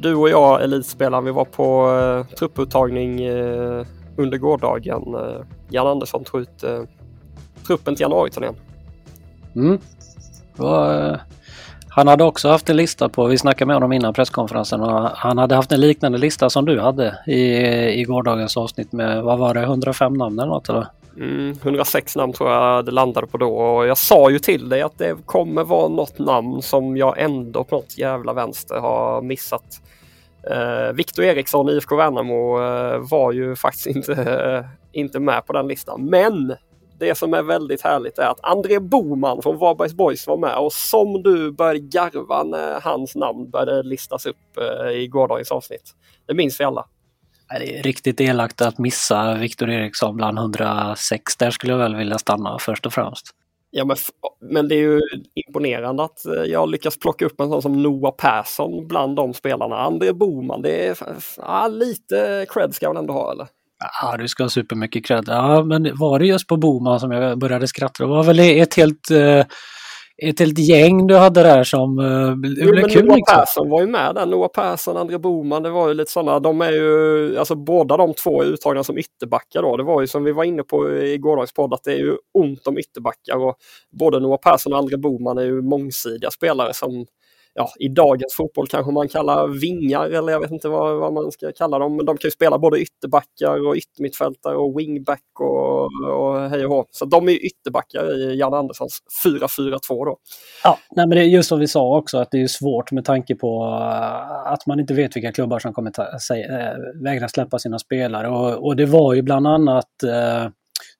du och jag elitspelaren, vi var på eh, trupputtagning eh, under gårdagen. Eh, Jan Andersson tog ut eh, truppen till januariturnén. Mm. Var, eh, han hade också haft en lista på, vi snackade med honom innan presskonferensen och han hade haft en liknande lista som du hade i, i gårdagens avsnitt med, vad var det, 105 namn eller något eller? Mm, 106 namn tror jag det landade på då och jag sa ju till dig att det kommer vara något namn som jag ändå på något jävla vänster har missat. Eh, Viktor Eriksson, IFK Värnamo, eh, var ju faktiskt inte, eh, inte med på den listan. Men det som är väldigt härligt är att André Boman från Varbergs Boys var med och som du började garva när hans namn började listas upp eh, i gårdagens avsnitt. Det minns vi alla. Det är riktigt elakt att missa Viktor Eriksson bland 106. Där skulle jag väl vilja stanna först och främst. Ja, men, men det är ju imponerande att eh, jag lyckas plocka upp en sån som Noah Persson bland de spelarna. André Boman, det är ja, lite cred ska man ändå ha eller? Ja, du ska ha supermycket cred. Ja, men var det just på Boman som jag började skratta? Det var väl ett helt eh, ett helt gäng du hade där som uh, jo, blev kul. Noah liksom. Persson var ju med där. Noah Persson, André Boman, det var ju lite sådana. De är ju, alltså båda de två är uttagna som ytterbackar då. Det var ju som vi var inne på i gårdagens podd att det är ju ont om ytterbackar och både Noah Persson och André Boman är ju mångsidiga spelare som ja, i dagens fotboll kanske man kallar vingar eller jag vet inte vad, vad man ska kalla dem. Men de kan ju spela både ytterbackar och yttermittfältare och wingback och, och hej och hå. Så de är ju ytterbackar i Jan Anderssons 4-4-2 då. Ja, nej, men det är just som vi sa också att det är svårt med tanke på eh, att man inte vet vilka klubbar som kommer ta, säg, eh, vägra släppa sina spelare. Och, och det var ju bland annat äh,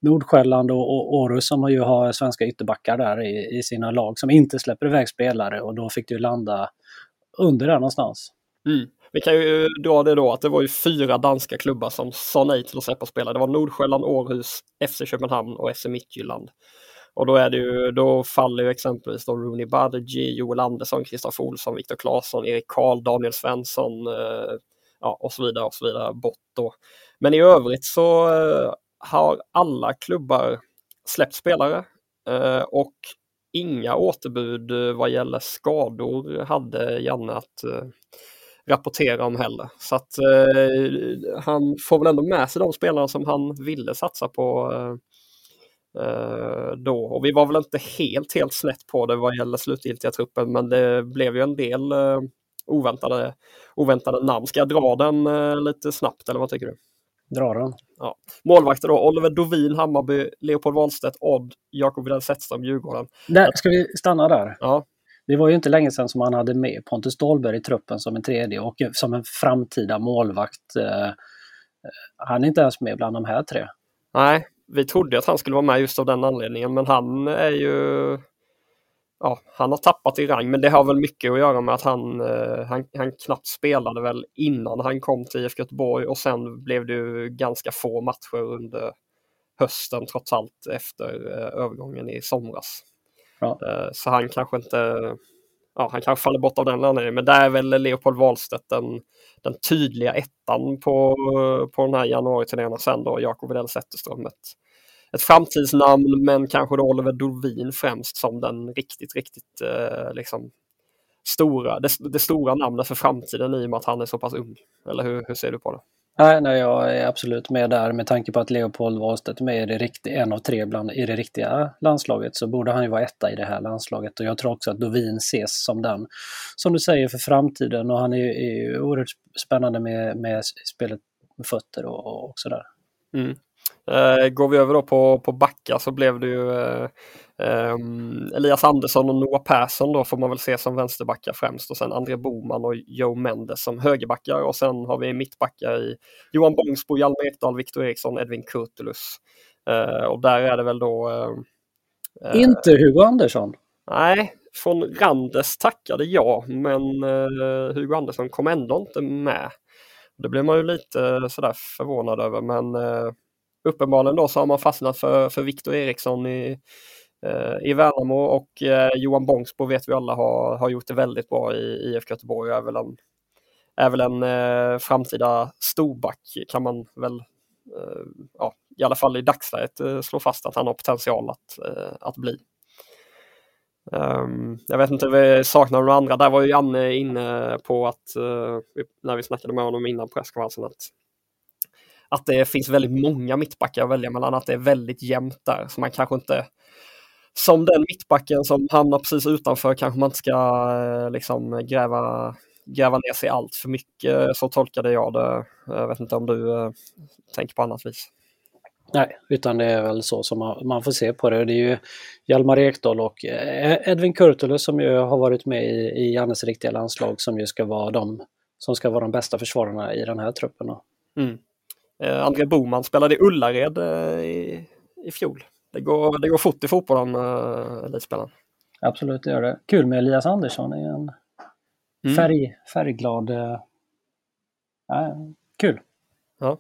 Nordsjälland och, Århus som ju har svenska ytterbackar där i, i sina lag som inte släpper iväg spelare och då fick det ju landa under där någonstans. Mm. Vi kan ju dra det då att det var ju fyra danska klubbar som sa nej till att släppa spelare. Det var Nordsjälland, Århus, FC Köpenhamn och FC Midtjylland. Och då, är det ju, då faller ju exempelvis då Rooney Baderji, Joel Andersson, Kristoffer Olsson, Viktor Claesson, Erik Karl, Daniel Svensson eh, ja, och så vidare och så vidare bort då. Men i övrigt så eh, har alla klubbar släppt spelare eh, och inga återbud eh, vad gäller skador hade Janne att eh, rapportera om heller. Så att eh, han får väl ändå med sig de spelarna som han ville satsa på eh, då. Och vi var väl inte helt, helt snett på det vad gäller slutgiltiga truppen men det blev ju en del eh, oväntade, oväntade namn. Ska jag dra den lite snabbt eller vad tycker du? Drar han. Ja. Målvakter då, Oliver Dovin, Hammarby, Leopold Wahlstedt, Odd, Jakob Widell Zetterström, Djurgården. Där, ska vi stanna där? Ja. Det var ju inte länge sedan som han hade med Pontus Ståhlberg i truppen som en tredje och som en framtida målvakt. Eh, han är inte ens med bland de här tre. Nej, vi trodde att han skulle vara med just av den anledningen men han är ju Ja, han har tappat i rang men det har väl mycket att göra med att han, eh, han, han knappt spelade väl innan han kom till IFK Göteborg och sen blev det ju ganska få matcher under hösten trots allt efter eh, övergången i somras. Ja. Eh, så han kanske inte ja, han kanske faller bort av den anledningen. Men där är väl Leopold Wahlstedt den, den tydliga ettan på, på den här januariturnén och sen då Jakob Widell Zetterström. Ett, ett framtidsnamn men kanske då Oliver Dovin främst som den riktigt, riktigt eh, liksom stora, det, det, stora namnet för framtiden i och med att han är så pass ung. Eller hur, hur ser du på det? Nej, nej, jag är absolut med där. Med tanke på att Leopold Wahlstedt med i det riktiga, en av tre bland, i det riktiga landslaget så borde han ju vara etta i det här landslaget. Och jag tror också att Dovin ses som den, som du säger, för framtiden. Och han är, är oerhört spännande med, med spelet med fötter och, och sådär. Mm. Eh, går vi över då på, på backa så blev det ju eh, Um, Elias Andersson och Noah Persson då får man väl se som vänsterbackar främst och sen André Boman och Joe Mendes som högerbackar och sen har vi mittbackar i Johan Bångsbo, Hjalmar Ekdal, Viktor Eriksson, Edvin Kurtulus. Uh, och där är det väl då... Uh, Inte Hugo Andersson? Nej, från Randes tackade jag men Hugo Andersson kom ändå inte med. Det blev man ju lite sådär förvånad över men uppenbarligen då så har man fastnat för, för Viktor Eriksson i Eh, i Värnamo och eh, Johan Bångsbo vet vi alla har, har gjort det väldigt bra i IFK Göteborg och är väl en, är väl en eh, framtida storback kan man väl eh, ja, i alla fall i dagsläget eh, slå fast att han har potential att, eh, att bli. Um, jag vet inte, vi saknar några andra. Där var ju Janne inne på att, uh, när vi snackade med honom innan presskonferensen, att, att det finns väldigt många mittbackar att välja mellan, att det är väldigt jämnt där. Så man kanske inte som den mittbacken som hamnar precis utanför kanske man inte ska eh, liksom gräva, gräva ner sig allt för mycket. Så tolkade jag det. Jag vet inte om du äh, tänker på annat vis. Nej, utan det är väl så som man, man får se på det. Det är ju Hjalmar Ekdal och eh, Edvin Kurtulus som ju har varit med i, i Jannes riktiga landslag som ju ska vara de som ska vara de bästa försvararna i den här truppen. Mm. Eh, André Boman spelade i Ullared eh, i, i fjol det går, det går fort i fotbollen, uh, elitspelaren. Absolut, det gör det. Kul med Elias Andersson, är en mm. färg, färgglad... Uh, kul! Ja.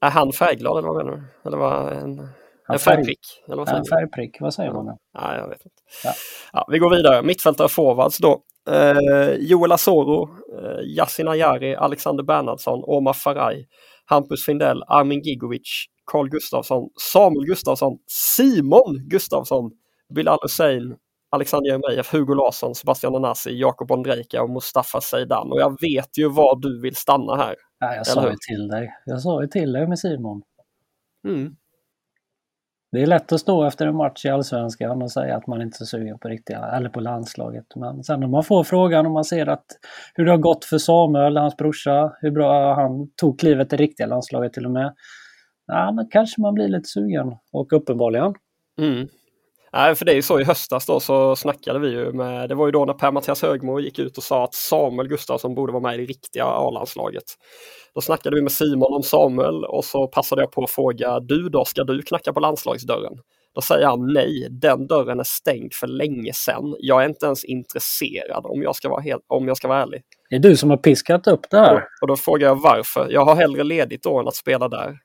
Är han färgglad eller vad menar du? Eller vad en, en färgprick? Eller vad säger en färgprick, vad säger man? Ja, jag vet inte. Ja. ja vi går vidare. Mittfältare forwards då. Eh, Joel Asoro, eh, Yasin Ayari, Alexander Bernhardsson, Omar Faraj, Hampus Findell, Armin Gigovic, Carl Gustafsson, Samuel Gustafsson, Simon Gustafsson, Bilal Hussein, Alexander Jeremejeff, Hugo Larsson, Sebastian Onassi, Jakob Ondrejka och Mustafa Zeidan. Och jag vet ju var du vill stanna här. Ja, jag sa ju till dig. Jag sa ju till dig med Simon. Mm. Det är lätt att stå efter en match i Allsvenskan och säga att man inte är sugen på riktiga, eller på landslaget. Men sen när man får frågan och man ser att hur det har gått för Samuel, hans brorsa, hur bra han tog klivet i riktiga landslaget till och med ja, men kanske man blir lite sugen. Och uppenbarligen. Mm. Nej, för det är ju så i höstas då så snackade vi ju med, det var ju då när Per-Mattias Högmo gick ut och sa att Samuel Gustafsson borde vara med i det riktiga A-landslaget. Då snackade vi med Simon om Samuel och så passade jag på att fråga, du då, ska du knacka på landslagsdörren? Då säger han nej, den dörren är stängd för länge sedan. Jag är inte ens intresserad om jag ska vara, helt, om jag ska vara ärlig. Det är du som har piskat upp det här. Och, och då frågar jag varför. Jag har hellre ledigt då än att spela där.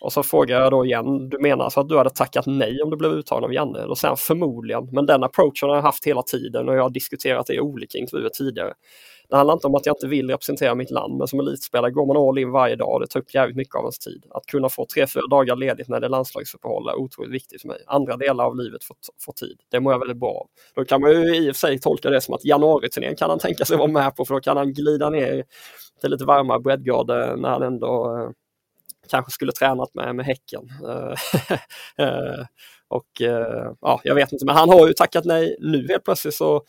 Och så frågar jag då igen, du menar alltså att du hade tackat nej om du blev uttagen av Janne? Då säger han förmodligen, men den approachen har jag haft hela tiden och jag har diskuterat det i olika intervjuer tidigare. Det handlar inte om att jag inte vill representera mitt land, men som elitspelare går man all in varje dag och det tar upp jävligt mycket av ens tid. Att kunna få tre, fyra dagar ledigt när det är landslagsuppehåll är otroligt viktigt för mig. Andra delar av livet får, får tid. Det mår jag väldigt bra av. Då kan man ju i och för sig tolka det som att januariturnén kan han tänka sig vara med på, för då kan han glida ner till lite varmare breddgrader när han ändå eh, kanske skulle tränat med, med Häcken. Eh, eh, och eh, ja, jag vet inte, men han har ju tackat nej nu helt plötsligt så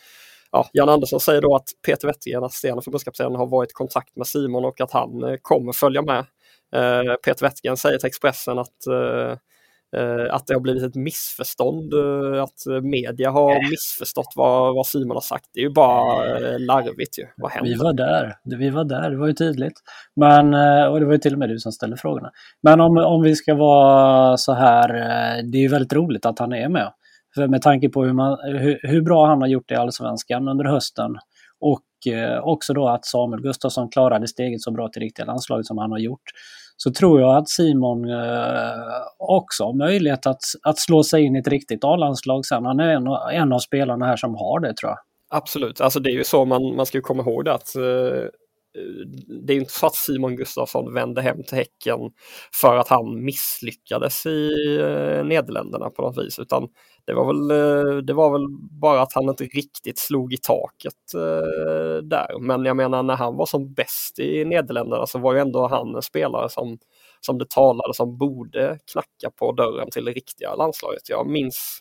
ja, Jan Andersson säger då att Peter Wettergren, assisterande förbundskapten, har varit i kontakt med Simon och att han kommer följa med. Peter Wettergren säger till Expressen att eh, att det har blivit ett missförstånd, eh, att media har missförstått vad, vad Simon har sagt. Det är ju bara eh, larvigt ju. Vad händer? Vi var där, vi var där, det var ju tydligt. Men, eh, och det var ju till och med du som ställde frågorna. Men om, om vi ska vara så här, eh, det är ju väldigt roligt att han är med. För med tanke på hur, man, hur, hur bra han har gjort i Allsvenskan under hösten och eh, också då att Samuel Gustafsson klarade steget så bra till riktiga landslaget som han har gjort. Så tror jag att Simon eh, också har möjlighet att, att slå sig in i ett riktigt A-landslag sen. Han är en, en av spelarna här som har det tror jag. Absolut, alltså det är ju så man, man ska komma ihåg det att eh, Eh, det är inte så att Simon Gustafsson vände hem till Häcken för att han misslyckades i eh, Nederländerna på något vis, utan det var väl, eh, det var väl bara att han inte riktigt slog i taket där. Men jag menar när han var som bäst i Nederländerna så var ju ändå han en spelare som, som det talades som borde knacka på dörren till det riktiga landslaget. Jag minns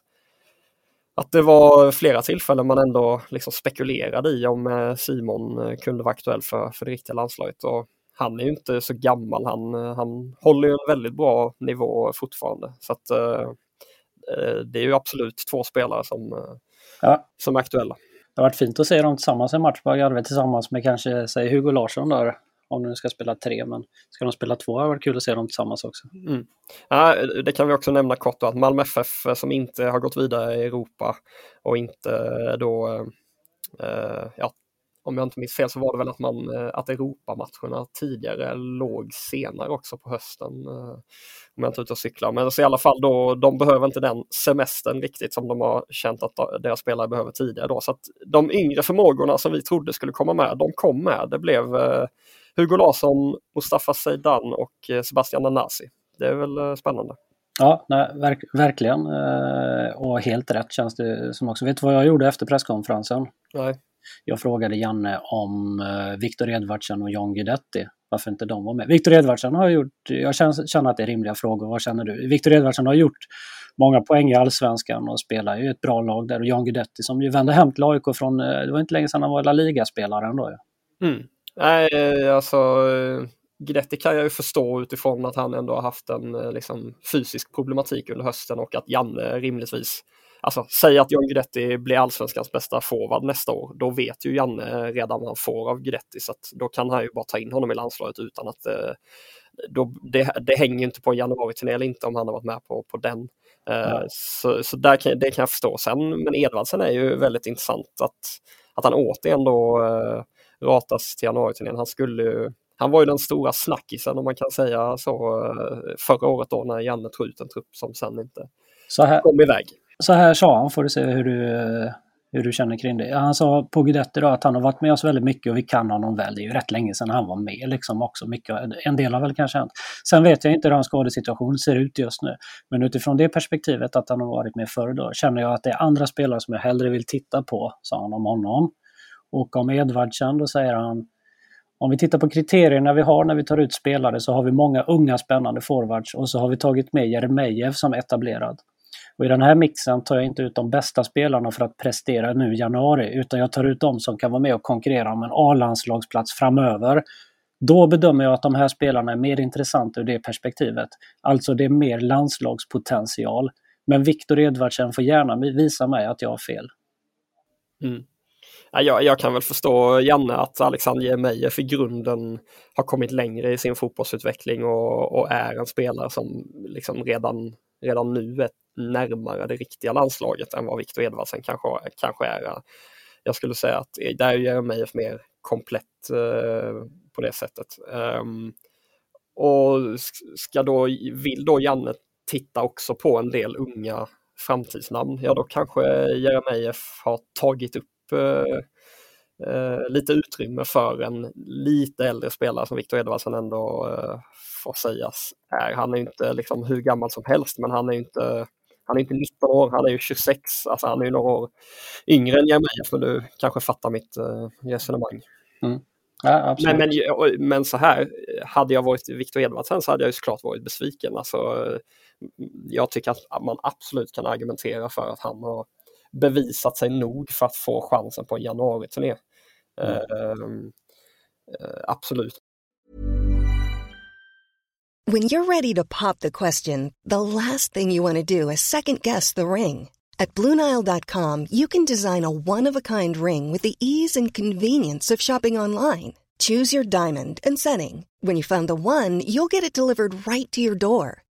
att det var flera tillfällen man ändå liksom spekulerade i om eh, Simon kunde vara aktuell för, för det riktiga landslaget. Och han är ju inte så gammal, han, han håller en väldigt bra nivå fortfarande. Så att, Eh, det är ju absolut två spelare som, eh, ja. som är aktuella. Det har varit fint att se dem tillsammans en match på Garve tillsammans med kanske, säg Hugo Larsson där. Om de ska spela tre, men ska de spela två hade det varit kul att se dem tillsammans också. Mm. Ja, det kan vi också nämna kort då, att Malmö FF eh, som inte har gått vidare i Europa och inte eh, då eh, eh, ja, om jag inte minns fel så var det väl att, man, att Europamatcherna tidigare låg senare också på hösten. Eh, om jag inte är ute och cyklar. Men så i alla fall då, de behöver inte den semestern riktigt som de har känt att deras spelare behöver tidigare. Då. Så att de yngre förmågorna som vi trodde skulle komma med, de kom med. Det blev eh, Hugo Larsson, Mustafa Zeidan och Sebastian Nanasi. Det är väl spännande. Ja, nej, verk, verkligen. Och helt rätt känns det som också. Vet du vad jag gjorde efter presskonferensen? Nej. Jag frågade Janne om eh, Viktor Edvardsen och John Guidetti. Varför inte de var med? Viktor Edvardsen har gjort, jag känner, att det är rimliga frågor. Vad känner du? Viktor Edvardsen har gjort många poäng i allsvenskan och spelar ju ett bra lag där. Och John Guidetti som ju vände hem till AIK från, eh, det var inte länge sedan han var La Liga-spelare ändå. Mm. Nej, alltså Guidetti kan jag ju förstå utifrån att han ändå har haft en eh, liksom, fysisk problematik under hösten och att Janne rimligtvis Alltså, säg att John Guidetti blir allsvenskans bästa forward nästa år. Då vet ju Janne redan vad han får av Guidetti så att då kan han ju bara ta in honom i landslaget utan att eh, då, det, det hänger inte på en januari-turné eller inte om han har varit med på, på den. Eh, så så där kan, det kan jag förstå. Sen, men Edvardsen är ju väldigt intressant att, att han återigen då eh, ratas till januari-turnén. Han skulle ju han var ju den stora snackisen om man kan säga så eh, förra året då när Janne tog ut en trupp som sen inte så här, kom iväg. Så här sa han, får du se hur du, hur du känner kring det. Han sa på Guidetti då att han har varit med oss väldigt mycket och vi kan honom väl. Det är ju rätt länge sedan han var med liksom också. Mycket, en del har väl kanske hänt. Sen vet jag inte hur hans skadesituation ser ut just nu. Men utifrån det perspektivet att han har varit med förr då känner jag att det är andra spelare som jag hellre vill titta på, sa han om honom. Och om Edvardsen, då säger han om vi tittar på kriterierna vi har när vi tar ut spelare så har vi många unga spännande forwards och så har vi tagit med Jeremejeff som etablerad. Och I den här mixen tar jag inte ut de bästa spelarna för att prestera nu i januari, utan jag tar ut de som kan vara med och konkurrera om en A-landslagsplats framöver. Då bedömer jag att de här spelarna är mer intressanta ur det perspektivet. Alltså det är mer landslagspotential. Men Viktor Edvardsen får gärna visa mig att jag har fel. Mm. Jag, jag, kan väl förstå Janne att Alexander Jeremejeff i grunden har kommit längre i sin fotbollsutveckling och, och är en spelare som liksom redan, redan nu är närmare det riktiga landslaget än vad Victor Edvardsen kanske, kanske är. Jag skulle säga att där är Jeremejeff mer komplett eh, på det sättet. Um, och ska då, vill då Janne titta också på en del unga framtidsnamn, ja då kanske Jeremejeff har tagit upp lite utrymme för en lite äldre spelare som Victor Edvardsen ändå eh, får sägas är. Han är inte liksom hur gammal som helst men han är inte han är inte 19 år, han är ju 26, alltså han är ju några år yngre än Jeremejeff, men du kanske fattar mitt resonemang. Mm. Ja, men, men, men, så här, hade jag varit Viktor Edvardsen så hade jag ju såklart varit besviken. Alltså, jag tycker att man absolut kan argumentera för att han har bevisat sig nog för att få chansen på en januari-turné. Mm. Uh, uh, absolut. When you're ready to pop the question, the last thing you want to do is second guess the ring. At Bluenile.com, you can design a one of a kind ring with the ease and convenience of shopping online. Choose your diamond and setting. When you find the one, you'll get it delivered right to your door.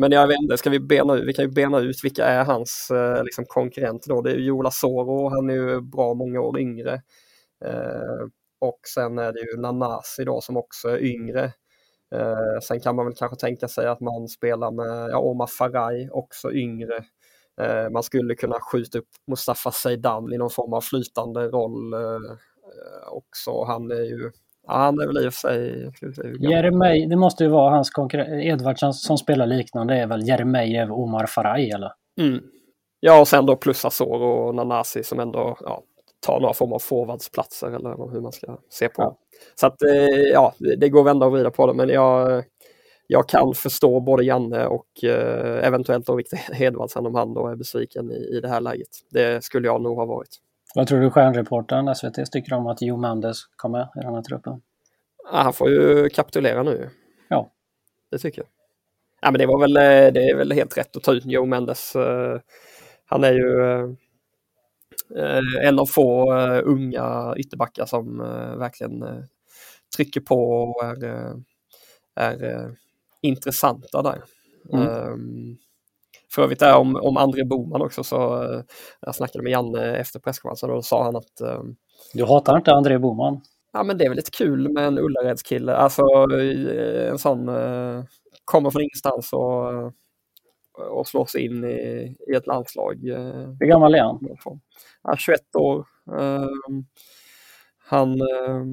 Men jag vet inte, ska vi bena ut, vi kan ju bena ut vilka är hans eh, liksom, konkurrenter då. Det är ju Jola Soro, han är ju bra många år yngre. Eh, och sen är det ju Nanasi då som också är yngre. Eh, sen kan man väl kanske tänka sig att man spelar med ja, Omar Faraj, också yngre. Eh, man skulle kunna skjuta upp Mustafa Zeidan i någon form av flytande roll eh, eh också. Han är ju Ja, han är väl i och för sig... Jeremejeff, det måste ju vara hans konkurrent. Edvardsson som spelar liknande är väl Jeremejeff Omar Faraj eller? Mm. Ja, och sen då plus Azor och Nanasi som ändå ja, tar några former av forwardsplatser eller hur man ska se på det. Så att eh, ja, det går att vända och vrida på det men jag, jag kan förstå både Janne och eh, eventuellt då Victor Edvardsen om han då är besviken i, i det här läget. Det skulle jag nog ha varit. Vad tror du stjärnreportern SVT tycker om att Jo Mendes kommer i den här truppen? Ja, han får ju kapitulera nu. Ja. Det tycker jag. Ja, men det, var väl, eh, det är väl helt rätt att ta ut Joe Mendes. eh, Han är ju eh, en av få unga ytterbackar som verkligen trycker på och är, är intressanta där. Mm. Um, för övrigt där om, om André Boman också så eh, jag snackade med Janne efter presskonferensen och då sa han att eh, Du hatar inte André Boman? Ja men det är väl lite kul med en Ullaredskille, alltså eh, en sån kommer från ingenstans och, och slås in i, i ett landslag. Hur gammal är han? Ja, 21 år. Ehm, han eh,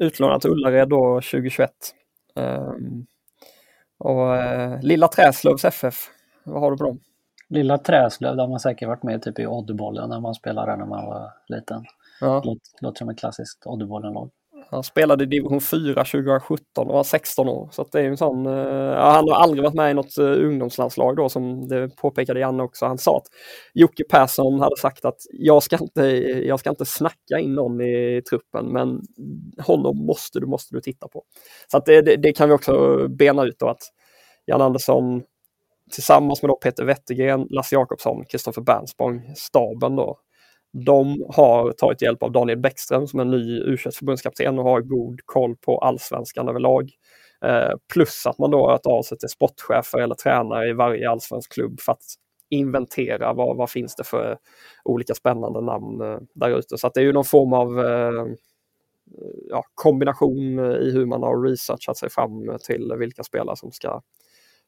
utlånad till Ullared då 2021. Ehm, och Lilla Träslövs FF, vad har du på dem? Lilla Träslöv, där har man säkert varit med typ i Oddebollen när man spelade när man var liten. Ja. Låter, låter som ett klassiskt Oddebollen-lag. Han spelade i division 4 2017 och var 16 år. Så det är en sån, eh, ja, han har aldrig varit med i något eh, ungdomslandslag då som det påpekade Janne också. Han sa att Jocke Persson hade sagt att jag ska inte, jag ska inte snacka in någon i truppen men honom måste du, måste du titta på. Så det, det, det kan vi också bena ut då att Jan Andersson tillsammans med då Peter Wettergren, Lasse Jakobsson, Kristoffer Bernspång, staben då, de har tagit hjälp av Daniel Bäckström som är ny u förbundskapten och har god koll på allsvenskan överlag. Eh, plus att man då har hört av sig till sportchefer eller tränare i varje allsvensk klubb för att inventera vad, vad finns det för olika spännande namn eh, där ute. Så att det är ju någon form av eh, ja, kombination i hur man har researchat sig fram till vilka spelare som ska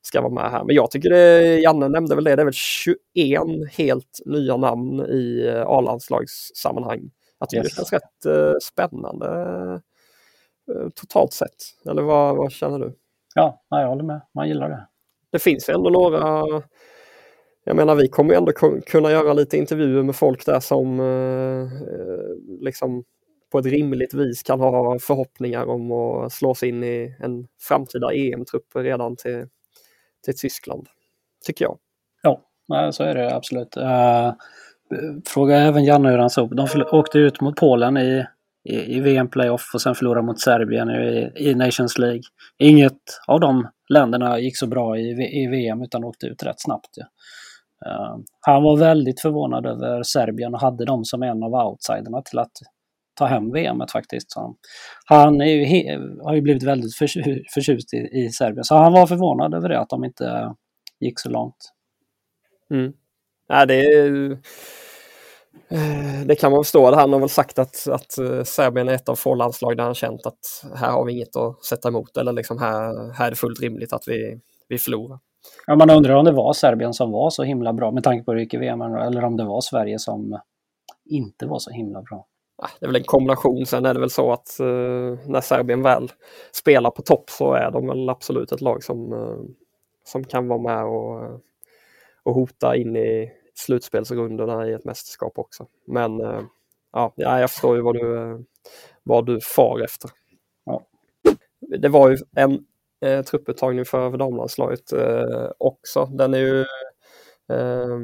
ska vara med här. Men jag tycker det, Janne nämnde väl det, det är väl 21 helt nya namn i eh, A-landslagssammanhang. Jag tycker Yes. det känns rätt eh, spännande eh, totalt sett. Eller vad, vad känner du? Ja, jag håller med. Man gillar det. Det finns ju ändå några jag menar vi kommer ändå ku- kunna göra lite intervjuer med folk där som eh, eh, liksom på ett rimligt vis kan ha förhoppningar om att slå sig in i en framtida EM-trupp redan till, till Tyskland. Tycker jag. Ja, så är det absolut. Uh, fråga även Janne hur han såg. De åkte ut mot Polen i i, i VM-playoff och sen förlorade mot Serbien i, i, Nations League. Inget av de länderna gick så bra i, i VM utan åkte ut rätt snabbt. Ja. Uh, han var väldigt förvånad över Serbien och hade dem som en av outsiderna till att ta hem VM faktiskt. Så han ju, har ju blivit väldigt förtjust i, i Serbien, så han var förvånad över det, att de inte gick så långt. Mm. Ja, det, är, eh, det kan man förstå. Han har väl sagt att, att eh, Serbien är ett av få landslag där han känt att här har vi inget att sätta emot eller liksom här, här är det fullt rimligt att vi, vi förlorar. Ja, man undrar om det var Serbien som var så himla bra med tanke på hur det gick i VM eller om det var Sverige som inte var så himla bra. Det är väl en kombination. Sen är det väl så att uh, när Serbien väl spelar på topp så är de väl absolut ett lag som, uh, som kan vara med och, och hota in i slutspelsrundorna i ett mästerskap också. Men ja, jag förstår ju vad du, vad du far efter. Ja. Det var ju en eh, trupputtagning för damlandslaget eh, också. Den är ju eh,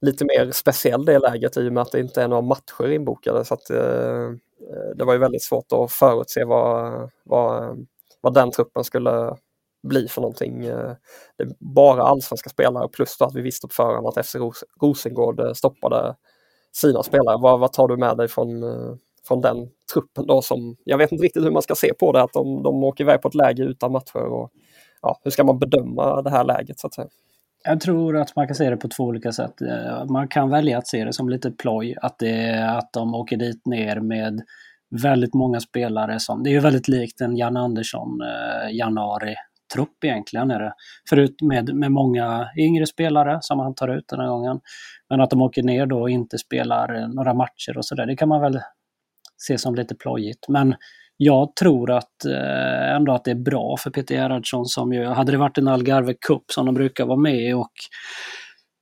lite mer speciell det läget i och med att det inte är några matcher inbokade. Så att, eh, eh det var ju väldigt svårt att förutse vad, vad, vad den truppen skulle bli för någonting. Eh, det är bara allsvenska spelare plus att vi visste på förhand att FC Rosengård eh, stoppade sina spelare. Vad, vad tar du med dig från, från den truppen då som, jag vet inte riktigt hur man ska se på det, att de, de åker iväg på ett läge utan matcher och ja, hur ska man bedöma det här läget så att säga? Jag tror att man kan se det på två olika sätt. Eh, man kan välja att se det som lite ploj, att, det, att de åker dit ner med väldigt många spelare som, det är ju väldigt likt en Jan Andersson eh, januari-trupp egentligen. Är det. Förut med, med många yngre spelare som han tar ut den här gången. Men att de åker ner då och inte spelar några matcher och sådär, det kan man väl se som lite plojigt. Men jag tror att eh, ändå att det är bra för Peter Gerhardsson som ju, hade det varit en Algarve Cup som de brukar vara med i och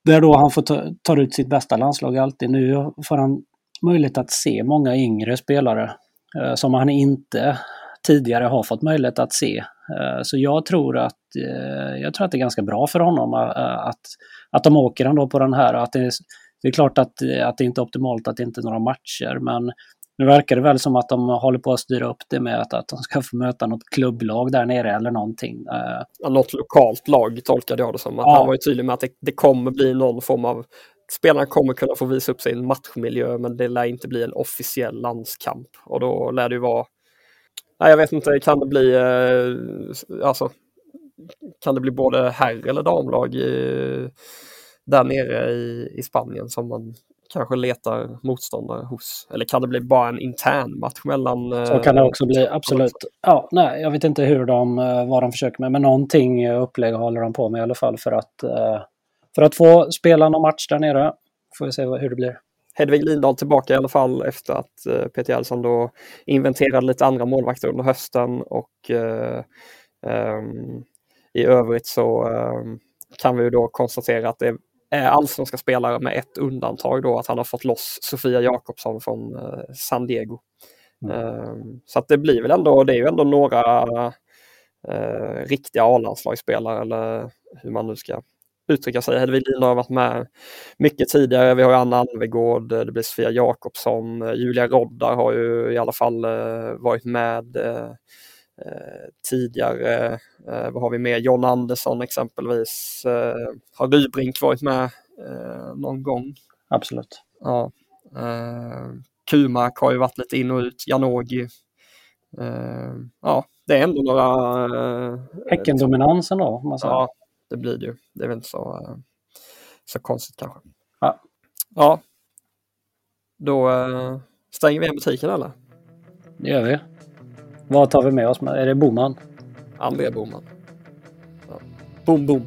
där då han får ta, tar ut sitt bästa landslag alltid. Nu får han möjlighet att se många yngre spelare eh, som han inte tidigare har fått möjlighet att se. Eh, så jag tror att, eh, jag tror att det är ganska bra för honom eh, att, att de åker ändå på den här. Att det, det är klart att, att det inte är optimalt att det inte är några matcher men nu verkar det väl som att de håller på att styra upp det med att, att de ska få möta något klubblag där nere eller någonting. Eh, ja, något lokalt lag tolkade jag det som. Att ja. Han var ju tydlig med att det, det kommer bli någon form av Spelarna kommer kunna få visa upp sig i en matchmiljö men det lär inte bli en officiell landskamp. Och då lär det ju vara... Nej, jag vet inte, kan det bli... Eh, alltså, kan det bli både herr eller damlag i, där nere i, i Spanien som man kanske letar motståndare hos. Eller kan det bli bara en intern match mellan... Så kan det också bli, absolut. Ja, nej, jag vet inte hur de, eh, vad de försöker med, men någonting upplägg håller de på med i alla fall för att, eh, för att få spela någon match där nere. Får vi se hur det blir. Hedvig Lindahl tillbaka i alla fall efter att Peter Jelsson då inventerade lite andra målvakter under hösten och um, i övrigt så um, kan vi då konstatera att det är allsvenska spelare med ett undantag då att han har fått loss Sofia Jakobsson från eh, San Diego. Mm. Eh, så att det blir väl ändå, det är ju ändå några eh, riktiga A-landslagsspelare eller hur man nu ska uttrycka sig. Hedvig Lina har varit med mycket tidigare. Vi har Anna Alvegård, det blir Sofia Jakobsson, Julia Roddar har ju i alla fall eh, varit med eh, Eh, tidigare. Eh, vad har vi mer? John Andersson exempelvis. Eh, har Rybrink varit med någon gång? Absolut. Ja. Kumark har ju varit lite in och ut. Janogy. ja, det är ändå några... Häckendominansen då? Man säger. Ja, det blir det ju. Det är väl inte så, så konstigt kanske. Ja. Ja. Då stänger vi igen butiken eller? Det gör vi. Vad tar vi med oss? Är det Boman? André Boman. Ja. Boom, boom.